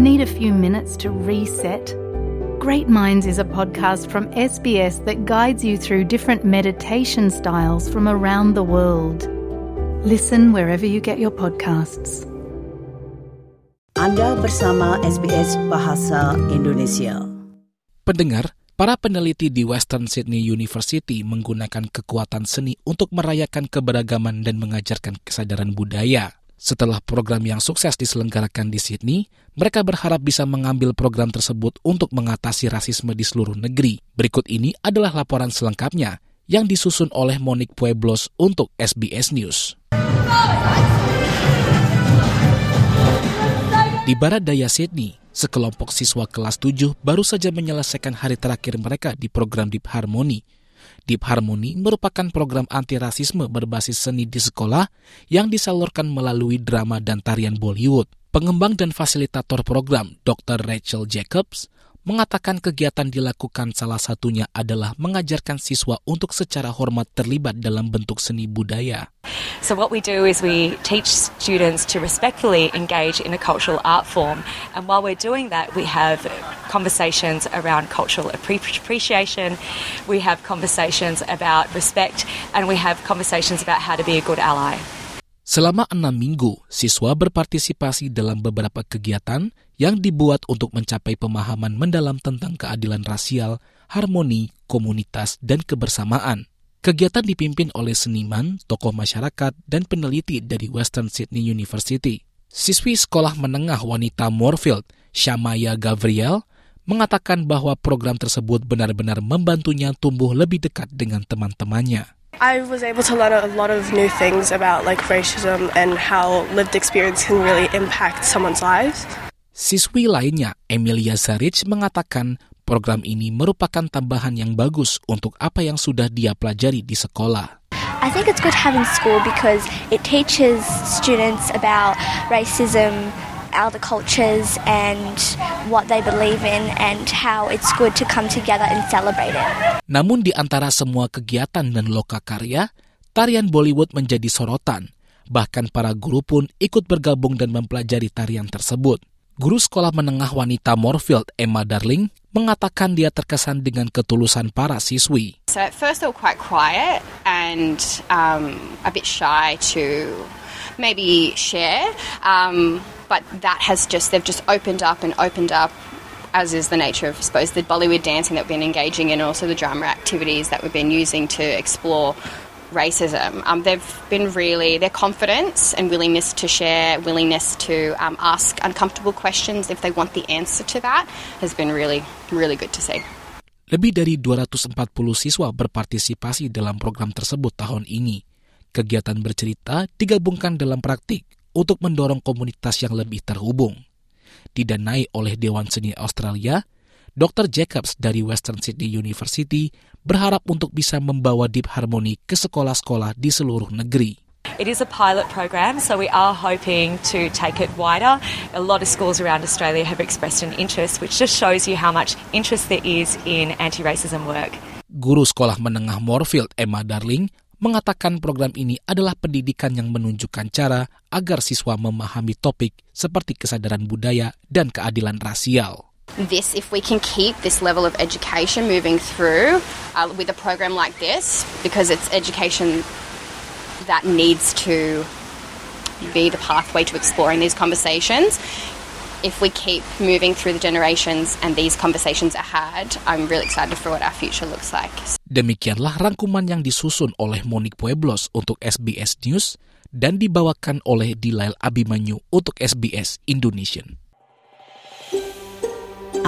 Need a few minutes to reset? Great Minds is a podcast from SBS that guides you through different meditation styles from around the world. Listen wherever you get your podcasts. Anda bersama SBS Bahasa Indonesia. Pendengar, para peneliti di Western Sydney University menggunakan kekuatan seni untuk merayakan keberagaman dan mengajarkan kesadaran budaya. Setelah program yang sukses diselenggarakan di Sydney, mereka berharap bisa mengambil program tersebut untuk mengatasi rasisme di seluruh negeri. Berikut ini adalah laporan selengkapnya yang disusun oleh Monique Pueblos untuk SBS News. Di barat daya Sydney, sekelompok siswa kelas 7 baru saja menyelesaikan hari terakhir mereka di program Deep Harmony – Deep Harmony merupakan program anti-rasisme berbasis seni di sekolah yang disalurkan melalui drama dan tarian Bollywood. Pengembang dan fasilitator program, Dr. Rachel Jacobs, mengatakan kegiatan dilakukan salah satunya adalah mengajarkan siswa untuk secara hormat terlibat dalam bentuk seni budaya. So what we do is we teach students to respectfully engage in a cultural art form and while we're doing that we have conversations around cultural appreciation, we have conversations about respect and we have conversations about how to be a good ally. Selama enam minggu, siswa berpartisipasi dalam beberapa kegiatan yang dibuat untuk mencapai pemahaman mendalam tentang keadilan rasial, harmoni, komunitas, dan kebersamaan. Kegiatan dipimpin oleh seniman, tokoh masyarakat, dan peneliti dari Western Sydney University. Siswi sekolah menengah wanita Moorfield, Shamaya Gabriel, mengatakan bahwa program tersebut benar-benar membantunya tumbuh lebih dekat dengan teman-temannya. I was able to learn a lot of new things about like racism and how lived experience can really impact someone's lives. Siswi lainnya, Emilia Zaric mengatakan program ini merupakan tambahan yang bagus untuk apa yang sudah dia pelajari di sekolah. I think it's good having school because it teaches students about racism, other cultures and what they believe in and how it's good to come together and celebrate it. Namun di antara semua kegiatan dan loka karya, tarian Bollywood menjadi sorotan. Bahkan para guru pun ikut bergabung dan mempelajari tarian tersebut. Guru sekolah menengah wanita Moorfield, Emma Darling, mengatakan dia terkesan dengan ketulusan para siswi. So at first they were quite quiet and um, a bit shy to maybe share. Um, but that has just they've just opened up and opened up as is the nature of, I suppose, the Bollywood dancing that we've been engaging in, also the drama activities that we've been using to explore racism. Um, they've been really, their confidence and willingness to share, willingness to um, ask uncomfortable questions if they want the answer to that has been really, really good to see. Lebih dari 240 siswa berpartisipasi dalam program tersebut tahun ini. Kegiatan bercerita digabungkan dalam praktik untuk mendorong komunitas yang lebih terhubung. Didanai oleh Dewan Seni Australia, Dr. Jacobs dari Western Sydney University berharap untuk bisa membawa Deep Harmony ke sekolah-sekolah di seluruh negeri. It is a pilot program, so we are hoping to take it wider. A lot of schools around Australia have expressed an interest, which just shows you how much interest there is in anti-racism work. Guru sekolah menengah Moorfield, Emma Darling, mengatakan program ini adalah pendidikan yang menunjukkan cara agar siswa memahami topik seperti kesadaran budaya dan keadilan rasial. This, if we can keep this level of education moving through uh, with a program like this, because it's education that needs to be the pathway to exploring these conversations, if we keep moving through the generations and these conversations are had, I'm really excited for what our future looks like. Demikianlah rangkuman yang disusun oleh Monique Pueblos untuk SBS News dan dibawakan oleh Dilail Abimanyu untuk SBS Indonesian.